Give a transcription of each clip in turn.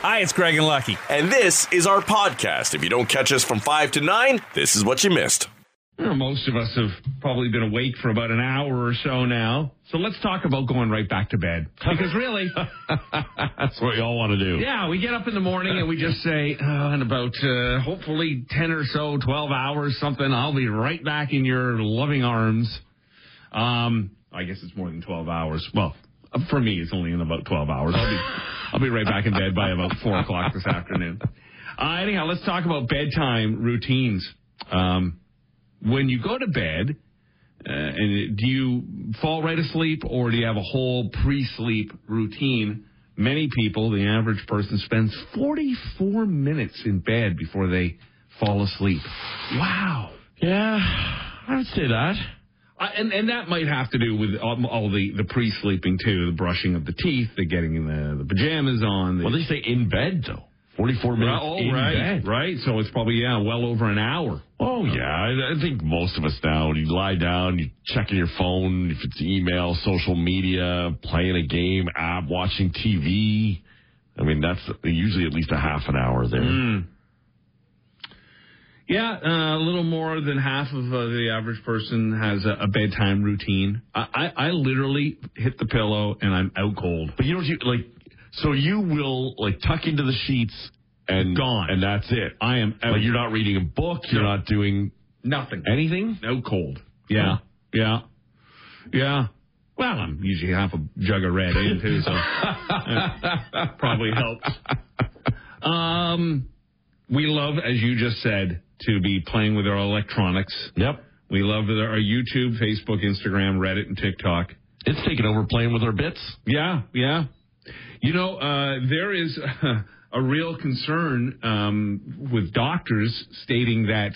Hi, it's Greg and Lucky. And this is our podcast. If you don't catch us from 5 to 9, this is what you missed. Most of us have probably been awake for about an hour or so now. So let's talk about going right back to bed. Because really, That's what we all want to do. yeah, we get up in the morning and we just say, oh, in about uh, hopefully 10 or so, 12 hours, something, I'll be right back in your loving arms. Um, I guess it's more than 12 hours. Well, for me, it's only in about 12 hours. I'll be, I'll be right back in bed by about 4 o'clock this afternoon. Uh, anyhow, let's talk about bedtime routines. Um, when you go to bed, uh, and do you fall right asleep or do you have a whole pre-sleep routine? Many people, the average person, spends 44 minutes in bed before they fall asleep. Wow. Yeah, I would say that. Uh, and and that might have to do with all, all the the pre-sleeping too, the brushing of the teeth, the getting the, the pajamas on. The, Well, they say in bed though. Forty-four minutes oh, in right, bed. right. So it's probably yeah, well over an hour. Oh yeah, I, I think most of us now. When you lie down, you checking your phone, if it's email, social media, playing a game, app, watching TV. I mean, that's usually at least a half an hour there. Mm. Yeah, uh, a little more than half of uh, the average person has a, a bedtime routine. I, I, I literally hit the pillow and I'm out cold. But you know what you like? So you will like tuck into the sheets and Gone. and that's it. I am out. Like you're not reading a book. You're No. not doing nothing. anything. No cold. Yeah, yeah, yeah. Well, I'm usually half a jug of red in too, so probably helps. Um, we love, as you just said, to be playing with our electronics. Yep. We love our YouTube, Facebook, Instagram, Reddit, and TikTok. It's taken over playing with our bits. Yeah, yeah. You know, uh, there is a real concern um, with doctors stating that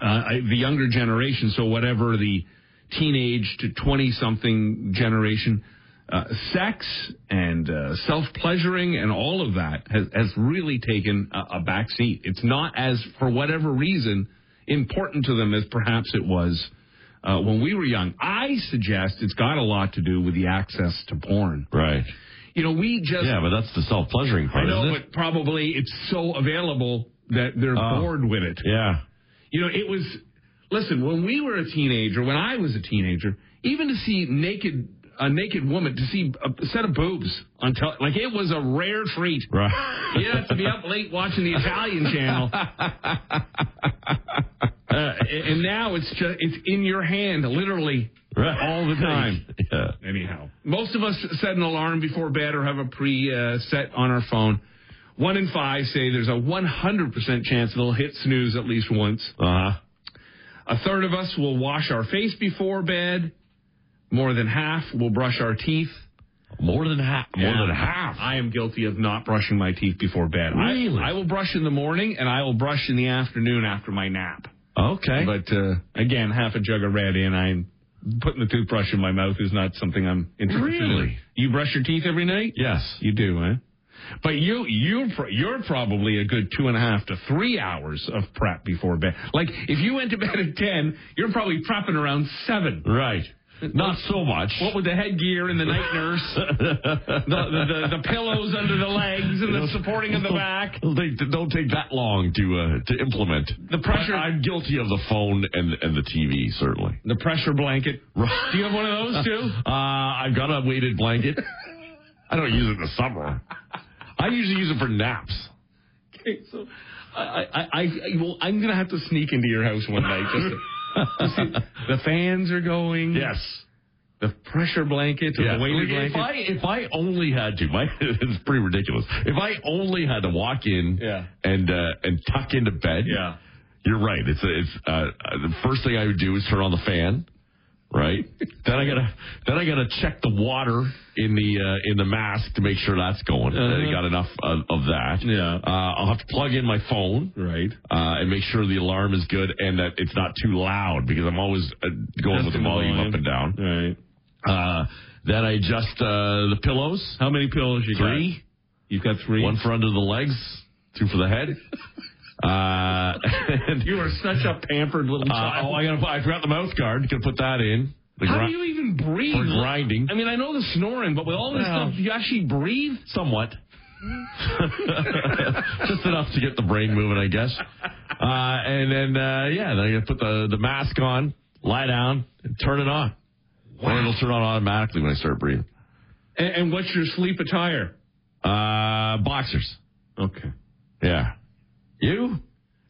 uh, the younger generation, so whatever the teenage to 20 something generation, uh, sex and uh, self pleasuring and all of that has, has really taken a, a back seat. It's not as, for whatever reason, important to them as perhaps it was uh, when we were young. I suggest it's got a lot to do with the access to porn. Right. You know, we just. Yeah, but that's the self pleasuring part. I know, but probably it's so available that they're Oh. bored with it. Yeah. You know, it was. Listen, when we were a teenager, when I was a teenager, even to see naked a naked woman, to see a set of boobs on tel- like it was a rare treat. Right. You have to be up late watching the Italian channel. Uh, and now it's just it's in your hand, literally Right. all the time. yeah. Anyhow, most of us set an alarm before bed or have a pre uh, set on our phone. One in five say there's a 100% chance they'll hit snooze at least once. Uh huh. A third of us will wash our face before bed. More than half will brush our teeth. More than half. More than half. I am guilty of not brushing my teeth before bed. I- Really? I, will brush in the morning and I will brush in the afternoon after my nap. Okay. But uh, again, half a jug of red in. I'm putting the toothbrush in my mouth is not something I'm interested in. Really? You brush your teeth every night? yes. You do, huh? But you you you're probably a good two and a half to three hours of prep before bed. Like if you went to bed at ten, you're probably prepping around seven. Right. Not so much. What with the headgear and the night nurse, the, the, the pillows under the legs and the supporting of the back. They don't take that long to uh, to implement. The pressure- But I'm guilty of the phone and and the TV certainly. The pressure blanket. Do you have one of those too? Uh, I've got a weighted blanket. I don't use it in the summer. I usually use it for naps. Okay, so I, I, I, I well, I'm gonna have to sneak into your house one night just to see. The fans are going. Yes. The pressure blanket or Yeah. the weighted If blanket. I if I only had to, my it's pretty ridiculous. If I only had to walk in Yeah. and uh, and tuck into bed, Yeah. you're right. It's it's uh, uh, the first thing I would do is turn on the fan, right? then I gotta then I gotta check the water in the uh, in the mask to make sure that's going. Uh, Uh-huh. got enough of, of that. Yeah. Uh, I'll have to plug in my phone. Right. Uh, and make sure the alarm is good and that it's not too loud because I'm always uh, going with the volume, volume. up and down. Right. Uh, then I adjust uh, the pillows. How many pillows you Three. got? You've got three. One for under the legs, two for the head. Uh, You are such a pampered little uh, child. oh, I got I forgot the mouth guard. Gonna put that in. The How gri- do you even breathe? for grinding. I mean, I know the snoring, but with all this Well. stuff, you actually breathe? somewhat. Just enough to get the brain moving, I guess. Uh, and then, uh, yeah, then you put the, the mask on, lie down, and turn it on. Or it'll turn on automatically when I start breathing. And, and what's your sleep attire? Uh, boxers. Okay. Yeah. You?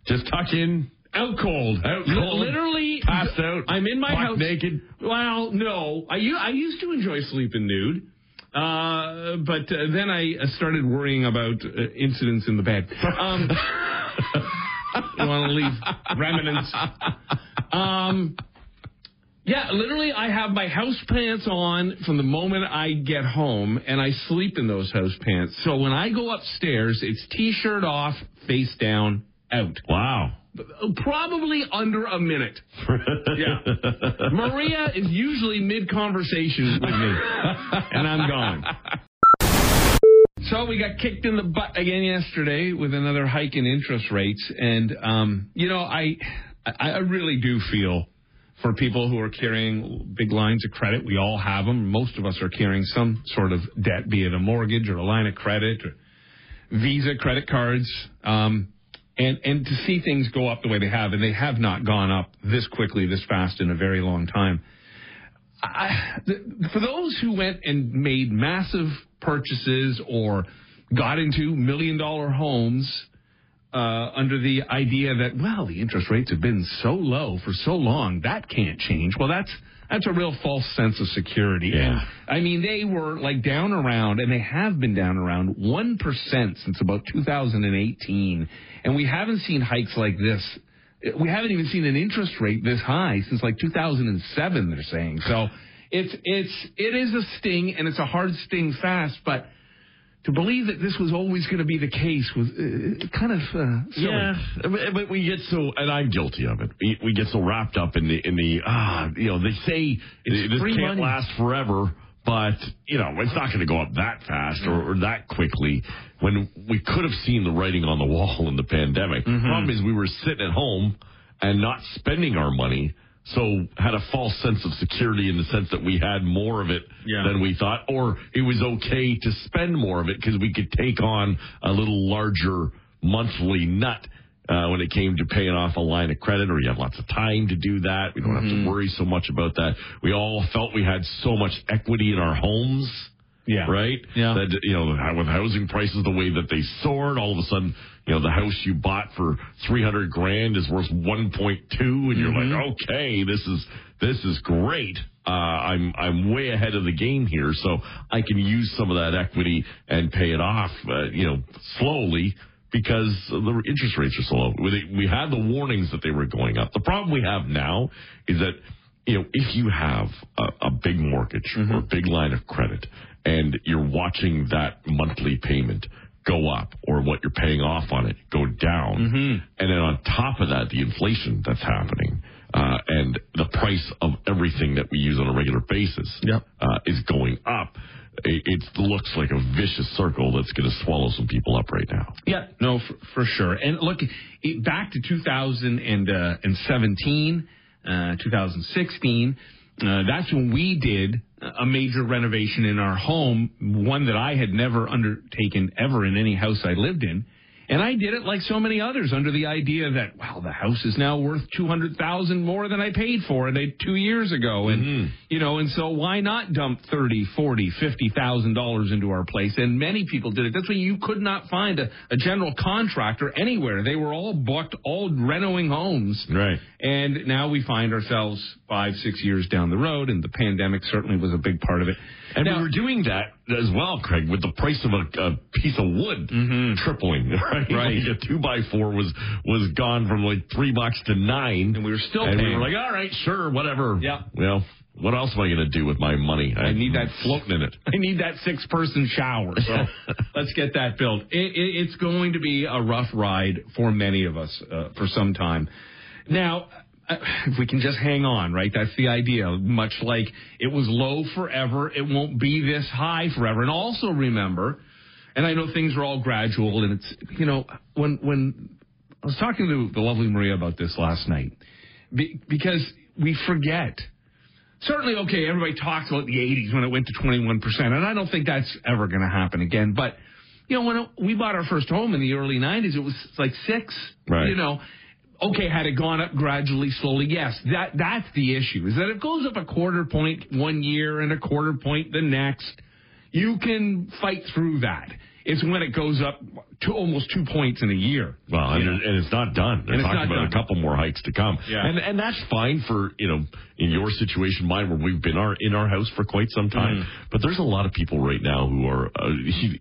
Just tuck in. Out cold. Out cold. Literally Passed out. I'm in my house naked. Well, no. I used to enjoy sleeping nude. Uh, but uh, then I uh, started worrying about uh, incidents in the bed. Um, you want to leave remnants? Um, yeah, literally, I have my house pants on from the moment I get home, and I sleep in those house pants. So when I go upstairs, it's t-shirt off, face down, out. Wow. Probably under a minute. Yeah. Maria is usually mid conversation with me, and I'm gone. So we got kicked in the butt again yesterday with another hike in interest rates, and um, you know I, I I really do feel for people who are carrying big lines of credit. We all have them. Most of us are carrying some sort of debt, be it a mortgage or a line of credit or Visa credit cards. Um, and and to see things go up the way they have, and they have not gone up this quickly, this fast in a very long time. I, for those who went and made massive purchases or got into million dollar homes uh, under the idea that well the interest rates have been so low for so long that can't change. Well, that's that's a real false sense of security. Yeah. And, I mean, they were like down around, and they have been down around one percent since about 2018, and we haven't seen hikes like this. We haven't even seen an interest rate this high since like 2007. They're saying so. It's it's it is a sting, and it's a hard sting fast, but to believe that this was always going to be the case was uh, kind of uh, silly. Yeah, but- but we get so, and I'm guilty of it. We, we get so wrapped up in the in the ah, you know, they say It's this can't money. last forever, but you know, it's not going to go up that fast or, or that quickly. When we could have seen the writing on the wall in the pandemic. Mm-hmm. Problem is, we were sitting at home and not spending our money. So had a false sense of security in the sense that we had more of it Yeah. than we thought, or it was okay to spend more of it because we could take on a little larger monthly nut uh, when it came to paying off a line of credit, or you have lots of time to do that. We don't have to worry so much about that. We all felt we had so much equity in our homes. Yeah. Right? Yeah. That, you know, with housing prices the way that they soared, all of a sudden, you know, the house you bought for 300 grand is worth 1.2 and you're Mm-hmm. like, okay, this is, this is great. Uh, I'm, I'm way ahead of the game here. So I can use some of that equity and pay it off, uh, you know, slowly because the interest rates are so low. We, we had the warnings that they were going up. The problem we have now is that you know, if you have a, a big mortgage or a big line of credit and you're watching that monthly payment go up or what you're paying off on it go down, and then on top of that, the inflation that's happening, uh, and the price of everything that we use on a regular basis Yep. uh, is going up. It, it looks like a vicious circle that's going to swallow some people up right now. Yeah, no, for, for sure. And look, it, back to 2017, uh, 2016, uh, that's when we did a major renovation in our home, one that I had never undertaken ever in any house I lived in. And I did it like so many others under the idea that, well, the house is now worth 200,000 more than I paid for it uh, 2 years ago and you know, and so why not dump 30, 40, 50,000 dollars into our place? And many people did it. That's why you could not find a, a general contractor anywhere. They were all booked, all renoing homes. Right. And now we find ourselves five, six years down the road, and the pandemic certainly was a big part of it. And Now- we were doing that as well, Craig, with the price of a, a piece of wood tripling. Right, Mm-hmm. Right. Like a two by four was was gone from like three bucks to nine, And we were still and paying. we were like, all right, sure, whatever. Yeah. Well, what else am I going to do with my money? I need that floating in it. I need that six person shower. So let's get that built. It, it, it's going to be a rough ride for many of us uh, for some time. Now, if we can just hang on, right? That's the idea. Much like it was low forever, it won't be this high forever. And also remember, and I know things are all gradual, and it's you know when when I was talking to the lovely Maria about this last night, be, because we forget certainly okay everybody talks about the 80s when it went to 21% and i don't think that's ever going to happen again but You know, when we bought our first home in the early 90s, it was like six. Right. You know, okay, had it gone up gradually, slowly? Yes, that that's the issue. Is that it goes up a quarter point one year and a quarter point the next. You can fight through that. It's when it goes up to almost two points in a year. Well, and, and it's not done. They're talking about done. a couple more hikes to come. Yeah. And and that's fine for, you know, in your situation, mine, where we've been our, in our house for quite some time. Mm-hmm. But there's a lot of people right now who are uh,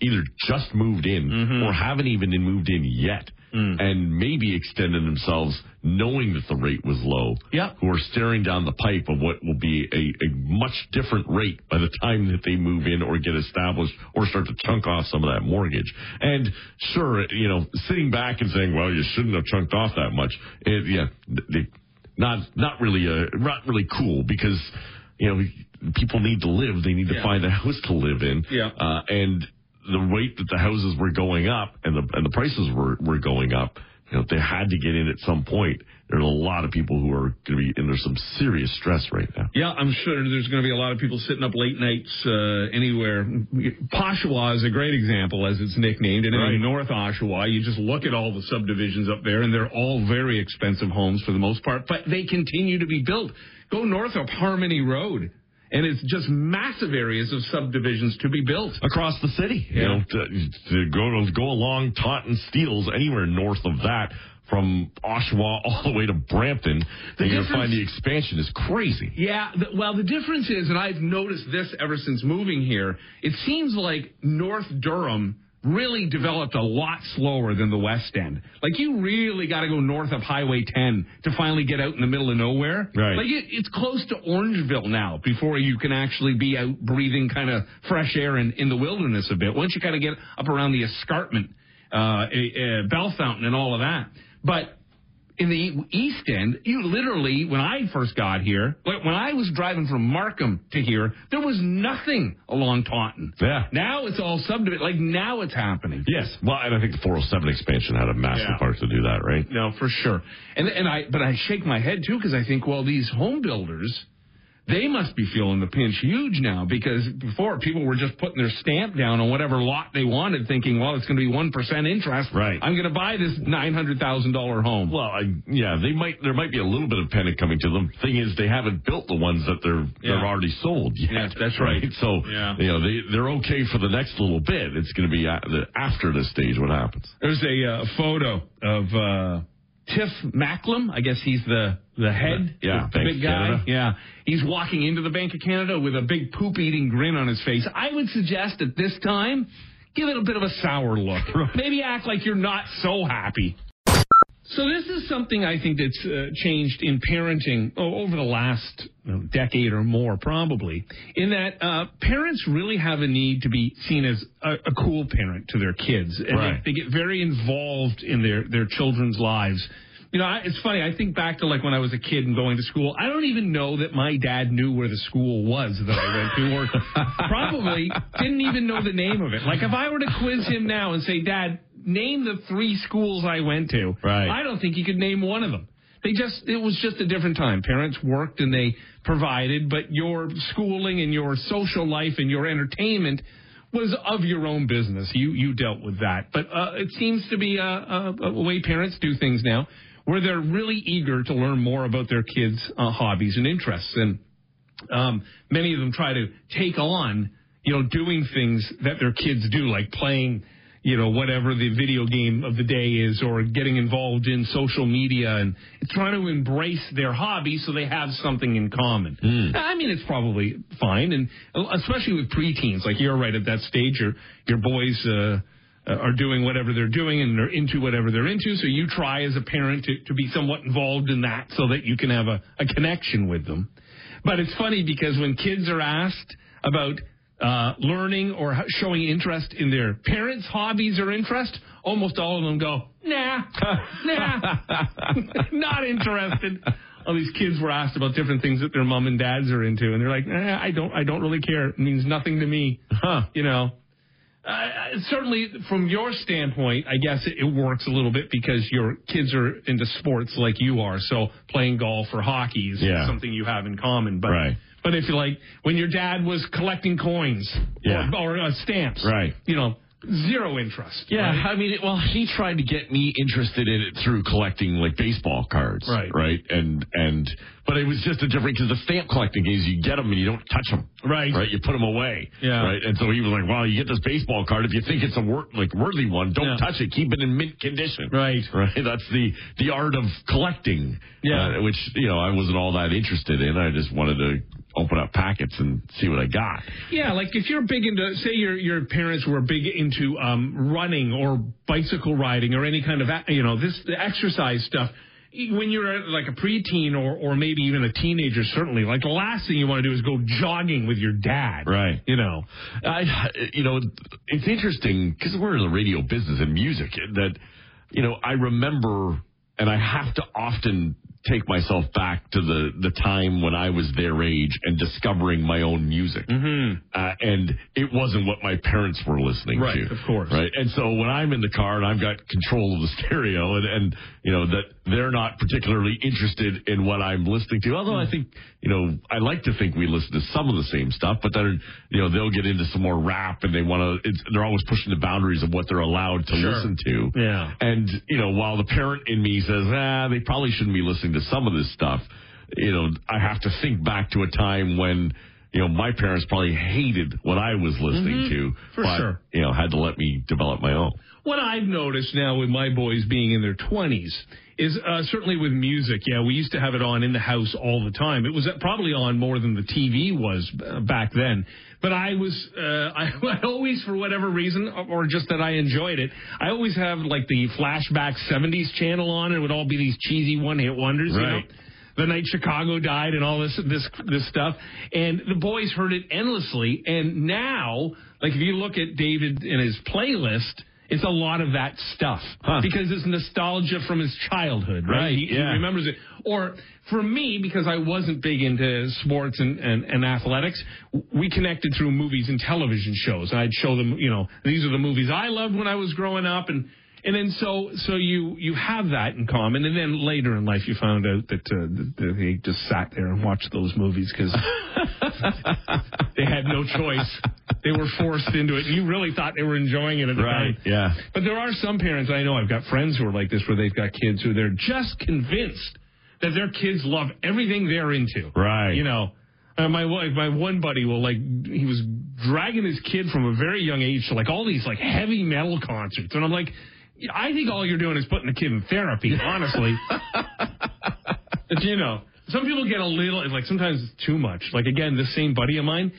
either just moved in Mm-hmm. or haven't even moved in yet. Mm. And maybe extended themselves knowing that the rate was low. Yeah. Who are staring down the pipe of what will be a, a much different rate by the time that they move in or get established or start to chunk off some of that mortgage. And sure, you know, sitting back and saying, well, you shouldn't have chunked off that much. It, yeah, they, not, not really, uh, not really cool because, you know, people need to live. They need to Yeah. find a house to live in. Yeah. Uh, and the rate that the houses were going up and the and the prices were were going up, you know, they had to get in at some point. There's a lot of people who are going to be under some serious stress right now. Yeah, I'm sure there's going to be a lot of people sitting up late nights uh, anywhere. Poshawa is a great example, as it's nicknamed. And Right. in North Oshawa, you just look at all the subdivisions up there, and they're all very expensive homes for the most part, but they continue to be built. Go north of Harmony Road, and it's just massive areas of subdivisions to be built. across the city. You know, to, to go to go along Taunton Steeles anywhere north of that. From Oshawa all the way to Brampton, The you're going to find the expansion is crazy. Yeah, th- well, the difference is, and I've noticed this ever since moving here, it seems like North Durham really developed a lot slower than the West End. Like, you really got to go north of Highway 10 to finally get out in the middle of nowhere. Right. Like, it, it's close to Orangeville now before you can actually be out breathing kind of fresh air in, in the wilderness a bit. Once you kind of get up around the escarpment, uh, uh, Belfountain and all of that. But in the East End, you literally, when I first got here, when when I was driving from Markham to here, there was nothing along Taunton. Yeah. Now it's all subdivided. Like now it's happening. Yes. Well, and I think the 407 expansion had a massive Yeah. part to do that, right? No, for sure. And and I, but I shake my head too because I think, well, these home builders, they must be feeling the pinch huge now because before people were just putting their stamp down on whatever lot they wanted, thinking, well, it's going to be one percent interest. Right. I'm going to buy this nine hundred thousand dollar home. Well, I, yeah, they might. There might be a little bit of panic coming to them. Thing is, they haven't built the ones that they're they're already sold yet. Yeah, that's right. So Yeah. you know they they're okay for the next little bit. It's going to be the, after this stage what happens. There's a uh, photo of uh, Tiff Macklem. I guess he's the the head, Yeah, the big guy. Canada. Yeah, he's walking into the Bank of Canada with a big poop eating grin on his face. I would suggest at this time, give it a bit of a sour look. Maybe act like you're not so happy. So this is something I think that's uh, changed in parenting over the last you know, decade or more, probably. In that uh, parents really have a need to be seen as a, a cool parent to their kids, and Right. they, they get very involved in their their children's lives. You know, I, it's funny. I think back to like when I was a kid and going to school. I don't even know that my dad knew where the school was that I went to, or probably didn't even know the name of it. Like if I were to quiz him now and say, "Dad, name the three schools I went to," Right. I don't think he could name one of them. They just it was just a different time. Parents worked and they provided, but your schooling and your social life and your entertainment was of your own business. You you dealt with that. But uh, it seems to be a, a, a way parents do things now, where they're really eager to learn more about their kids' uh, hobbies and interests, and um, many of them try to take on, you know, doing things that their kids do, like playing, you know, whatever the video game of the day is, or getting involved in social media and trying to embrace their hobby so they have something in common. I mean, it's probably fine, and especially with preteens, like you're right at that stage, your your boys. Uh, are doing whatever they're doing and they're into whatever they're into. So you try as a parent to, to be somewhat involved in that so that you can have a, a connection with them. But it's funny because when kids are asked about uh, learning or h- showing interest in their parents' hobbies or interest, almost all of them go, nah, nah, not interested. All these kids were asked about different things that their mom and dads are into, and they're like, eh, I don't, I don't really care. It means nothing to me. Huh. You know. Uh, certainly, from your standpoint, I guess it, it works a little bit because your kids are into sports like you are. So playing golf or hockey is Yeah. something you have in common. But Right. but if you like, when your dad was collecting coins Yeah. or, or uh, stamps, Right. You know, zero interest. Yeah, right? I mean, well, he tried to get me interested in it through collecting like baseball cards, Right. Right, and and but it was just a different because the stamp collecting is you get them and you don't touch them, Right. Right, you put them away, Yeah. right. And so he was like, "Well, you get this baseball card if you think it's a wor- like worthy one, don't Yeah. touch it, keep it in mint condition, Right. Right. That's the the art of collecting, Yeah. uh, which you know I wasn't all that interested in. I just wanted to open up packets and see what I got. Yeah, like if you're big into, say your your parents were big into um, running or bicycle riding or any kind of you know this the exercise stuff. When you're like a preteen or or maybe even a teenager, certainly, like the last thing you want to do is go jogging with your dad, Right. You know, I, you know, it's interesting because we're in the radio business and music that, you know, I remember, and I have to often take myself back to the the time when I was their age and discovering my own music, mm-hmm. uh, and it wasn't what my parents were listening Right, to, of course. right. And so when I'm in the car and I've got control of the stereo, and, and you know that they're not particularly interested in what I'm listening to, although I think you know I like to think we listen to some of the same stuff, but then you know they'll get into some more rap and they want to. They're always pushing the boundaries of what they're allowed to Sure. listen to. Yeah. And you know while the parent in me says, ah, they probably shouldn't be listening to some of this stuff. You know, I have to think back to a time when. You know, my parents probably hated what I was listening to, Mm-hmm. For but, sure. you know, had to let me develop my own. What I've noticed now with my boys being in their 20s is uh, certainly with music. Yeah, we used to have it on in the house all the time. It was probably on more than the TV was uh, back then. But I was, uh, I, I always, for whatever reason, or just that I enjoyed it, I always have like the flashback 70s channel on. and It would all be these cheesy one hit wonders, you know? Right. the night Chicago died and all this this this stuff. And the boys heard it endlessly. And now, like if you look at David and his playlist, it's a lot of that stuff Huh. because it's nostalgia from his childhood, right? Right, He, he remembers it. Or for me, because I wasn't big into sports and, and, and athletics, we connected through movies and television shows. And I'd show them, you know, these are the movies I loved when I was growing up, and and then so so you you have that in common. And then later in life, you found out that, uh, that, that they just sat there and watched those movies because they had no choice. They were forced into it. You really thought they were enjoying it at the Right, time. yeah. But there are some parents I know. I've got friends who are like this, where they've got kids who they're just convinced that their kids love everything they're into. Right. You know, uh, my wife, my one buddy will like he was dragging his kid from a very young age to like all these like heavy metal concerts, and I'm like, I think all you're doing is putting the kid in therapy, honestly. you know, some people get a little like sometimes it's too much. Like again, this same buddy of mine,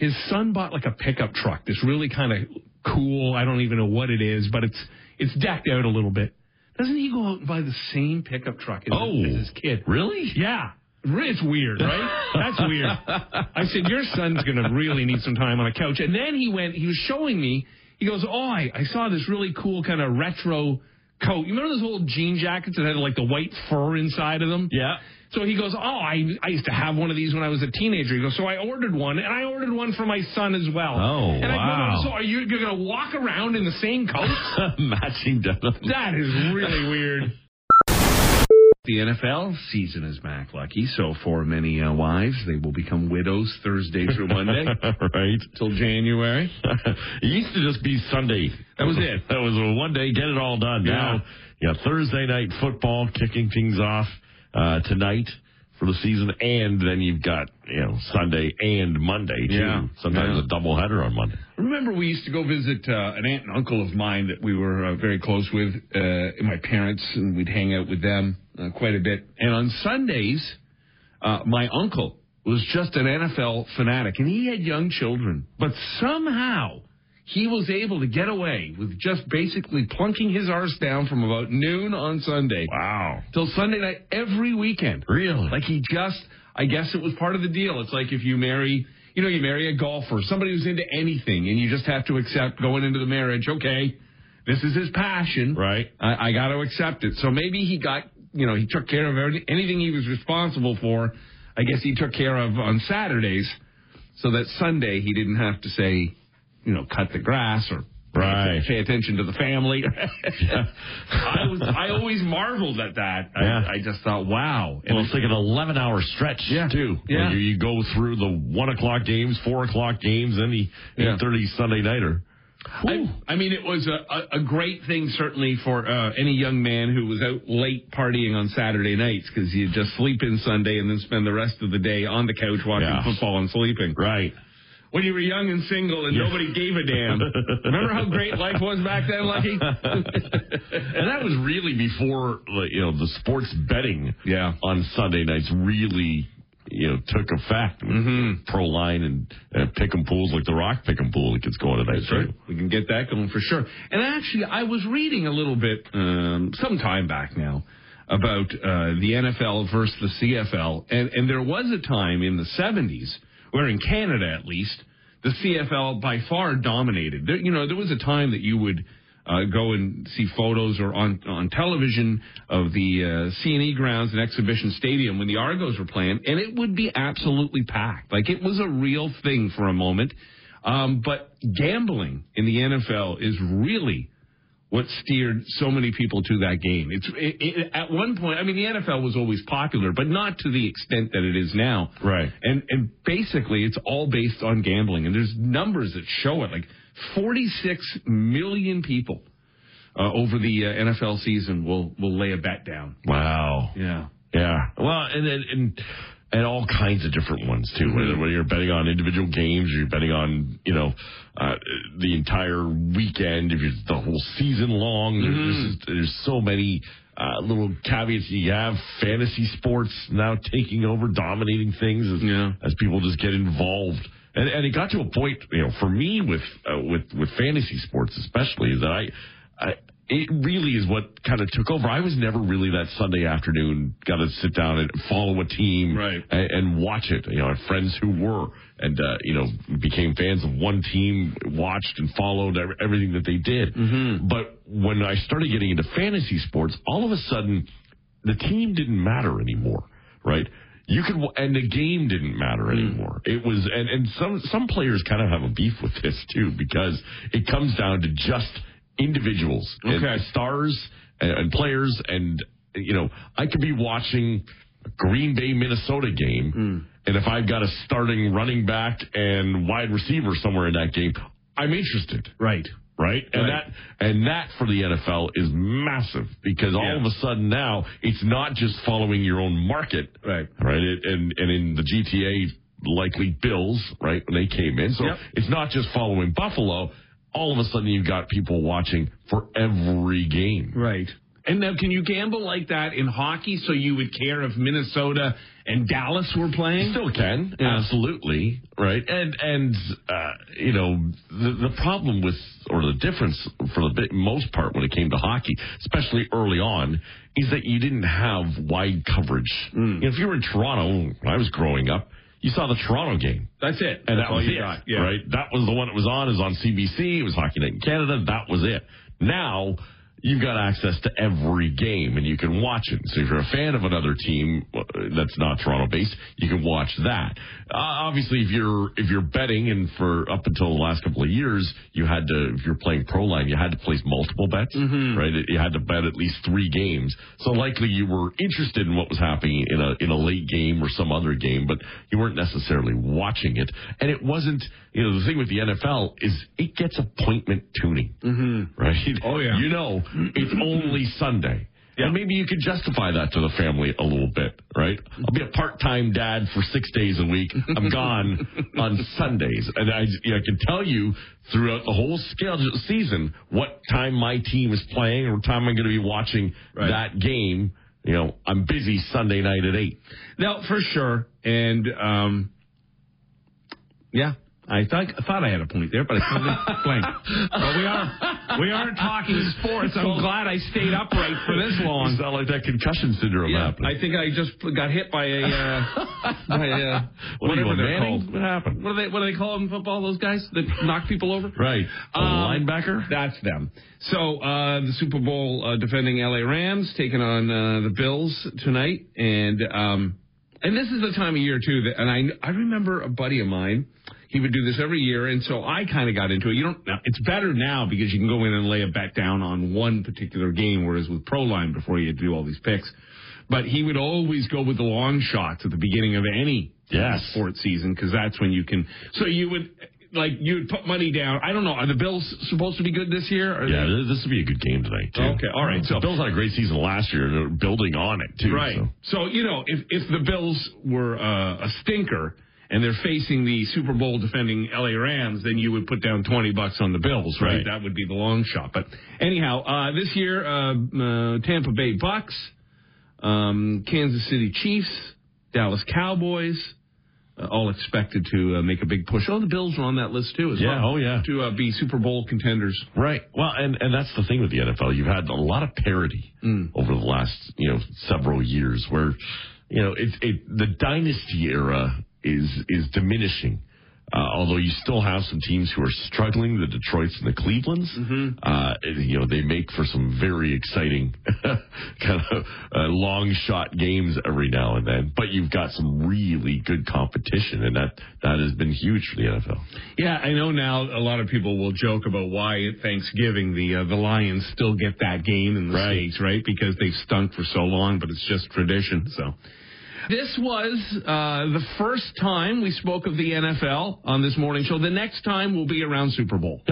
his son bought like a pickup truck, this really kind of cool. I don't even know what it is, but it's it's decked out a little bit. Doesn't he go out and buy the same pickup truck as, Oh. as his kid? Really? Yeah. It's weird, right? That's weird. I said, Your son's going to really need some time on a couch. And then he went, he was showing me, he goes, Oh, I, I saw this really cool kind of retro coat. You remember those old jean jackets that had like the white fur inside of them? Yeah. So he goes, Oh, I, I used to have one of these when I was a teenager. He goes, So I ordered one, and I ordered one for my son as well. Oh, and I wow. go, So are you, you're going to walk around in the same coat? Matching denim. That is really weird. The NFL season is back, Lucky. So for many uh, wives, they will become widows Thursday through Monday right. till January. it used to just be Sunday. That was it. That was a one day, get it all done. Yeah. Now, you got Thursday night football kicking things off uh, tonight for the season, and then you've got you know Sunday and Monday too. Yeah. Sometimes Yeah. a double header on Monday. Remember, we used to go visit uh, an aunt and uncle of mine that we were uh, very close with, uh, my parents, and we'd hang out with them uh, quite a bit. And on Sundays, uh, my uncle was just an NFL fanatic, and he had young children, but somehow he was able to get away with just basically plunking his arse down from about noon on Sunday Wow. till Sunday night every weekend. Really? Like he just, I guess it was part of the deal. It's like if you marry, you know, you marry a golfer, somebody who's into anything, and you just have to accept going into the marriage, okay, this is his passion. Right. I, I got to accept it. So maybe he got, you know, he took care of everything, anything he was responsible for. I guess he took care of on Saturdays, so that Sunday he didn't have to say, you know, cut the grass or Right. pay attention to the family. I was, I always marveled at that. I, Yeah. I just thought, wow. And it's like an 11 hour stretch, Yeah. too. Yeah. You go through the 1 o'clock games, 4 o'clock games, and the Yeah. 8.30 Sunday nighter. I, I mean, it was a, a, a great thing, certainly, for uh, any young man who was out late partying on Saturday nights because you just sleep in Sunday and then spend the rest of the day on the couch watching Yeah. football and sleeping. Right. When you were young and single and nobody gave a damn. Remember how great life was back then, Lucky? and that was really before you know the sports betting Yeah. on Sunday nights really you know took effect Mm-hmm. ProLine and uh, pick 'em pools like the Rock pick 'em pool that gets going tonight too. We can get that going for sure. And actually, I was reading a little bit um, some time back now about uh, the NFL versus the CFL, and and there was a time in the '70s where, in Canada at least, the CFL by far dominated. There, you know, there was a time that you would. Uh, go and see photos or on on television of the uh, CNE grounds and Exhibition Stadium when the Argos were playing, and it would be absolutely packed. Like it was a real thing for a moment. Um, but gambling in the NFL is really what steered so many people to that game. It's it, it, at one point. I mean, the NFL was always popular, but not to the extent that it is now. Right. And and basically, it's all based on gambling. And there's numbers that show it. Like 46 million people uh, over the uh, NFL season will will lay a bet down. Wow. Yeah. Yeah. Well, and and and, and all kinds of different ones too. Whether, whether you're betting on individual games or you're betting on you know uh, the entire weekend, if it's the whole season long, there's, there's, there's so many. Uh, little caveats you have fantasy sports now taking over dominating things as, Yeah. as people just get involved and, and it got to a point you know for me with uh, with with fantasy sports especially is that I, I it really is what kind of took over. I was never really that Sunday afternoon got to sit down and follow a team Right. and, and watch it. You know, I had friends who were and uh, you know became fans of one team, watched and followed everything that they did. But when I started getting into fantasy sports, all of a sudden the team didn't matter anymore, right? You could, and the game didn't matter anymore. It was, and, and some, some players kind of have a beef with this too, because it comes down to just individuals and Okay. stars and, and players. And, you know, I could be watching a Green Bay, Minnesota game. Hmm. And if I've got a starting running back and wide receiver somewhere in that game, I'm interested Right. right? And Right. that and that for the NFL is massive because all Yeah. of a sudden now it's not just following your own market, Right. Right, It- and and in the GTA, likely Bills, right when they came in, so Yep. it's not just following Buffalo. All of a sudden, you've got people watching for every game. Right. And now, can you gamble like that in hockey? So you would care if Minnesota and Dallas were playing? Still can, Yeah. absolutely, right? And and uh, you know the the problem with or the difference for the most part when it came to hockey, especially early on, is that you didn't have wide coverage. You know, if you were in Toronto when I was growing up, you saw the Toronto game. That's it. And That's that was all it, got. Yeah. right? That was the one that was on. It was on CBC. It was Hockey Night in Canada. That was it. Now you've got access to every game and you can watch it. So if you're a fan of another team that's not Toronto based, you can watch that. Uh, obviously, if you're if you're betting, and for up until the last couple of years, you had to if you're playing ProLine, you had to place multiple bets, right? You had to bet at least three games. So likely you were interested in what was happening in a in a late game or some other game, but you weren't necessarily watching it. And it wasn't. You know, the thing with the NFL is it gets appointment tuning, mm-hmm. right? Oh, yeah. You know, it's only Sunday. And maybe you could justify that to the family a little bit, right? I'll be a part-time dad for six days a week. I'm gone on Sundays, and I, you know, I can tell you throughout the whole schedule season what time my team is playing or what time I'm going to be watching Right. that game. You know, I'm busy Sunday night at eight. Now, for sure. And um, yeah, I thought I thought I had a point there, but I totally blanked. But we are we are talking sports. I'm glad I stayed upright for this long. sound like that concussion syndrome Yeah, happening. I think I just got hit by a uh, by a What are you, whatever they're Manning? called. What happened? What do they what do they call them in football? Those guys that knock people over. Right, Um, linebacker. That's them. So uh, the Super Bowl uh, defending LA Rams taking on uh, the Bills tonight, and um, and this is the time of year too. That, and I I remember a buddy of mine. He would do this every year, and so I kind of got into it. You don't. It's better now because you can go in and lay a bet down on one particular game, whereas with ProLine before you had to do all these picks. But he would always go with the long shots at the beginning of any Yes. sports season because that's when you can. So you would like you'd put money down. I don't know. Are the Bills supposed to be good this year? Are Yeah, they- this would be a good game tonight too. Okay, all right, So The Bills had a great season last year. They're building on it too. Right. so. So, you know, if if the Bills were uh, a stinker and they're facing the Super Bowl defending LA Rams, then you would put down 20 bucks on the Bills, right? Right. That would be the long shot. But anyhow, uh, this year, uh, uh, Tampa Bay Bucks, um, Kansas City Chiefs, Dallas Cowboys, uh, all expected to uh, make a big push. Oh, the Bills are on that list too, as Yeah, well. oh, yeah. To uh, be Super Bowl contenders. Right. Well, and and that's the thing with the NFL. You've had a lot of parity Mm. over the last you know several years, where you know it's it the dynasty era is is diminishing. Uh, although you still have some teams who are struggling, the Detroits and the Clevelands, Mm-hmm. uh, you know they make for some very exciting kind of uh, long shot games every now and then. But you've got some really good competition, and that that has been huge for the NFL. Yeah, I know now a lot of people will joke about why at Thanksgiving the uh, the Lions still get that game in the Right. States, right? Because they've stunk for so long, but it's just tradition. So this was uh, the first time we spoke of the NFL on this morning show. The next time will be around Super Bowl.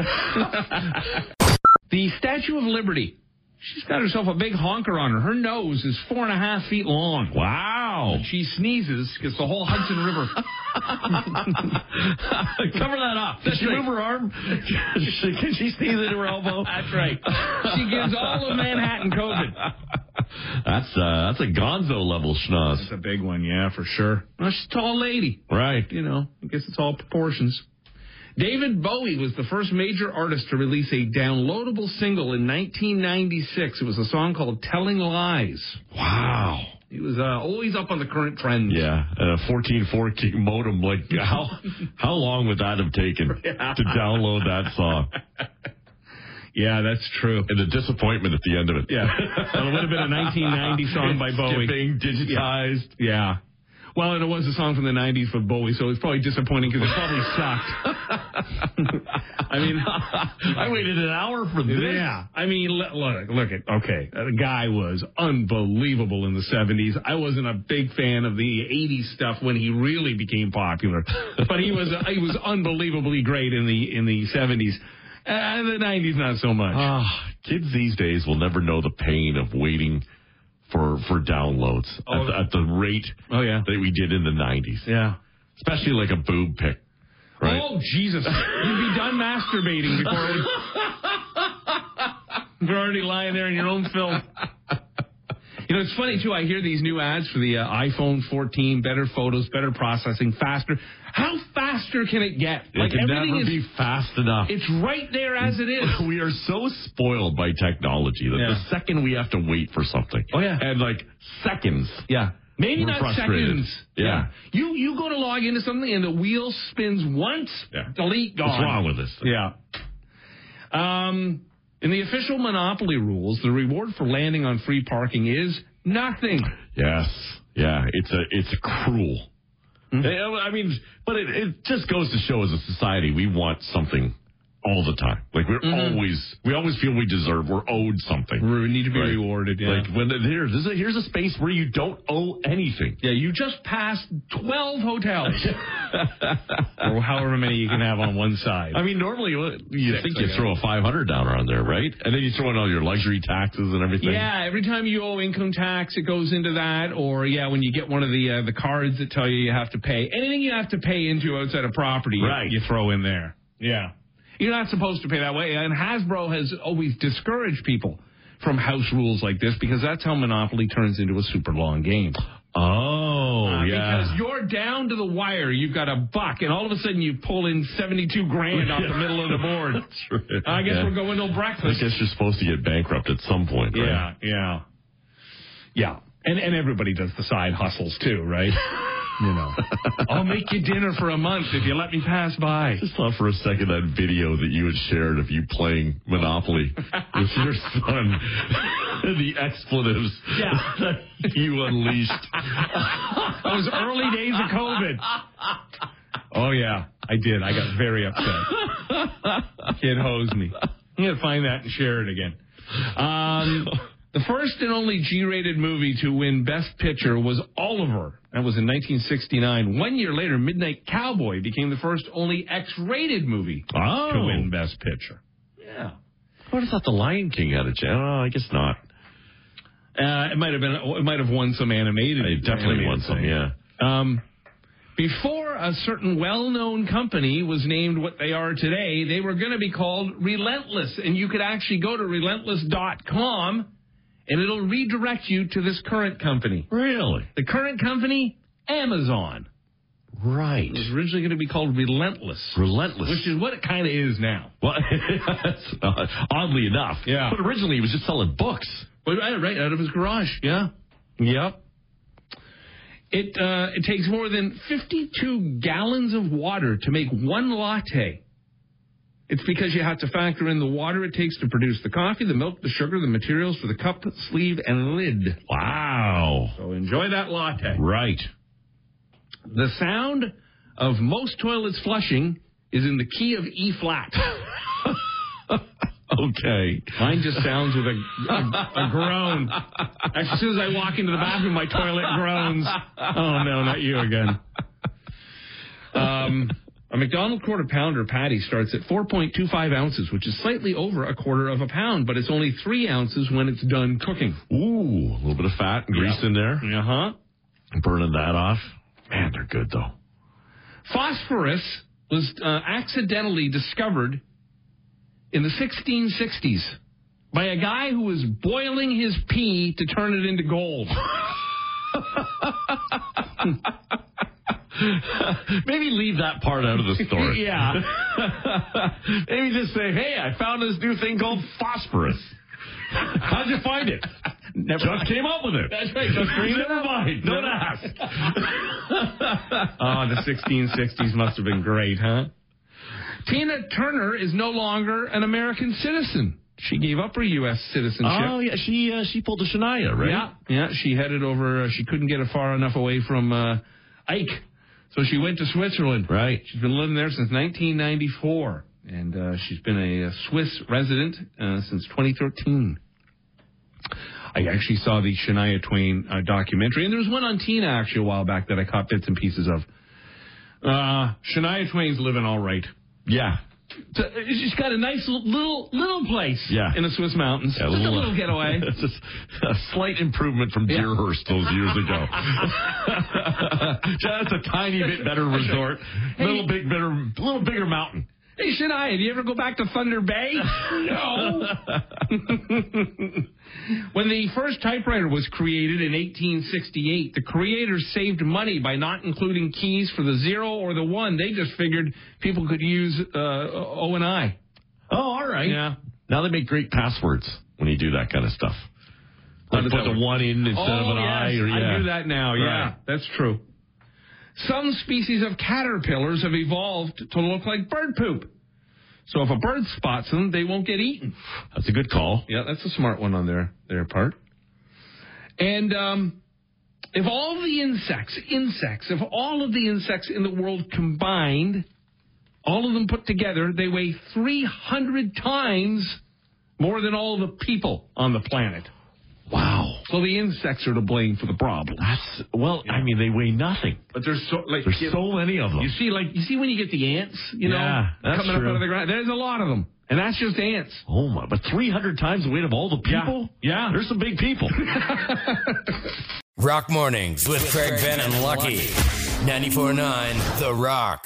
the Statue of Liberty. She's got herself a big honker on her. Her nose is four and a half feet long. Wow. She sneezes because the whole Hudson River. Cover that up. Does she right. move her arm? Can she sneeze into her elbow? That's right. She gives all of Manhattan COVID. That's uh, that's a Gonzo level schnoz. That's a big one, yeah, for sure. Well, she's a tall lady. Right. You know, I guess it's all proportions. David Bowie was the first major artist to release a downloadable single in 1996. It was a song called Telling Lies. Wow. He was uh, always up on the current trends. Yeah, and a 14.4 modem. Like how how long would that have taken to download that song? Yeah, that's true. And the disappointment at the end of it. Yeah. Well, it would have been a 1990 song by Bowie. Skipping, digitized. Yeah. Well, and it was a song from the 90s for Bowie, so it's probably disappointing because it probably sucked. I mean, I waited an hour for this. Yeah, I mean, look, look, look at okay. Uh, the guy was unbelievable in the '70s. I wasn't a big fan of the '80s stuff when he really became popular, but he was he was unbelievably great in the in the '70s. Uh, the '90s, not so much. Ah, kids these days will never know the pain of waiting for for downloads Oh. at, the, at the rate oh yeah, that we did in the 90s. yeah. Especially like a boob pic. Right? Oh Jesus! You'd be done masturbating before you're already lying there in your own film. You know, it's funny too. I hear these new ads for the uh, iPhone 14, better photos, better processing, faster. How faster can it get? it can everything never is, be fast enough. it's right there as it is. we are so spoiled by technology that Yeah. the second we have to wait for something, Oh, yeah. and like seconds, Yeah. Maybe We're not frustrated. seconds. Yeah. You you go to log into something and the wheel spins once. Yeah. Delete. Gone. what's wrong with this? thing? Yeah. Um, in the official monopoly rules, the reward for landing on free parking is nothing. Yes, yeah, it's a it's cruel. Mm-hmm. I mean, but it, it just goes to show as a society we want something all the time. Like we're Mm-hmm. always we always feel we deserve we're owed something. We need to be Right. rewarded. Yeah. Like when here's this is a, here's a space where you don't owe anything. yeah, you just passed twelve hotels, or however many you can have on one side. I mean, normally you Six, think you throw a five hundred down around there, right? And then you throw in all your luxury taxes and everything. Yeah, every time you owe income tax, it goes into that. Or yeah, when you get one of the uh, the cards that tell you you have to pay anything you have to pay into outside of property, you- Right. you throw in there. Yeah, you're not supposed to pay that way. And Hasbro has always discouraged people from house rules like this because that's how Monopoly turns into a super long game. Oh, Uh, yeah. Because you're down to the wire. You've got a buck, and all of a sudden you pull in 72 grand off the middle of the board. That's right. I guess Yeah. we're going to breakfast. I guess you're supposed to get bankrupt at some point, right? Yeah, yeah, yeah. And and everybody does the side hustles too, right? you know, I'll make you dinner for a month if you let me pass by. just thought for a second that video that you had shared of you playing Monopoly with your son, the expletives Yeah. that you unleashed. Those early days of COVID. Oh yeah, I did. I got very upset. Kid hosed me. I'm gonna find that and share it again. Um, the first and only G-rated movie to win Best Picture was Oliver. That was in 1969. One year later, Midnight Cowboy became the first only X-rated movie Oh. to win Best Picture. Yeah. I would have thought the Lion King had a chance. Oh, I guess not. Uh, it might have been. It might have won some animated. It definitely animated won some, thing. yeah. Um, before a certain well-known company was named what they are today, they were going to be called Relentless, and you could actually go to relentless.com, and it'll redirect you to this current company. Really? The current company, Amazon, Right. It was originally going to be called Relentless, Relentless. which is what it kind of is now. well, uh, oddly enough. Yeah. But originally he was just selling books. But right, right out of his garage. Yeah. Yep. It uh, it takes more than 52 gallons of water to make one latte. It's because you have to factor in the water it takes to produce the coffee, the milk, the sugar, the materials for the cup, sleeve, and lid. Wow. So enjoy that latte. Right. The sound of most toilets flushing is in the key of E flat. Okay. Mine just sounds with a, a, a groan. As soon as I walk into the bathroom, my toilet groans. Oh no, not you again. Um, a McDonald quarter pounder patty starts at 4.25 ounces, which is slightly over a quarter of a pound, but it's only three ounces when it's done cooking. Ooh, a little bit of fat and grease in there. Uh huh. Burning that off. Man, they're good though. Phosphorus was uh, accidentally discovered in the 1660s by a guy who was boiling his pee to turn it into gold. Maybe leave that part out of the story. yeah. Maybe just say, hey, I found this new thing called phosphorus. How'd you find it? Never Just came up with it. That's right. Just Never mind. Don't Never- ask. Oh, the 1660s must have been great, huh? Tina Turner is no longer an American citizen. She gave up her U.S. citizenship. Oh yeah, she uh, she pulled a Shania, right? Yeah, yeah. She headed over. Uh, she couldn't get far enough away from uh, Ike, so she went to Switzerland. Right. She's been living there since 1994, and uh, she's been a, Swiss resident uh, since 2013. I actually saw the Shania Twain uh, documentary, and there was one on Tina actually a while back that I caught bits and pieces of. Uh, Shania Twain's living all right. Yeah. So, uh, She's got a nice little little place Yeah. in the Swiss mountains. Yeah, Just a little getaway. Just a slight improvement from Yeah. Deerhurst those years ago. Just a tiny bit better resort, little big better, little bigger mountain. Hey, Shania, do you ever go back to Thunder Bay? no. when the first typewriter was created in 1868, the creators saved money by not including keys for the zero or the one. They just figured people could use uh, O and I. Oh, all right. Yeah. Now they make great passwords when you do that kind of stuff. How Like does put that the work? one in instead of an oh, I. yes, Or, yeah. I do that now. Yeah, Right. that's true. Some species of caterpillars have evolved to look like bird poop. So if a bird spots them, they won't get eaten. That's a good call. Yeah, that's a smart one on their their part. And um, if all the insects, insects, if all of the insects in the world combined, all of them put together, they weigh 300 times more than all the people on the planet. Wow. So the insects are to blame for the problem. That's well. I mean, they weigh nothing. But there's so like There's so many of them. you see like you see when you get the ants, you know, Yeah, that's coming up out of the ground. There's a lot of them, and that's just ants. Oh my! But three hundred times the weight of all the people. Yeah. There's some big people. Rock Mornings with Craig Ben and Lucky. 94.9 The Rock.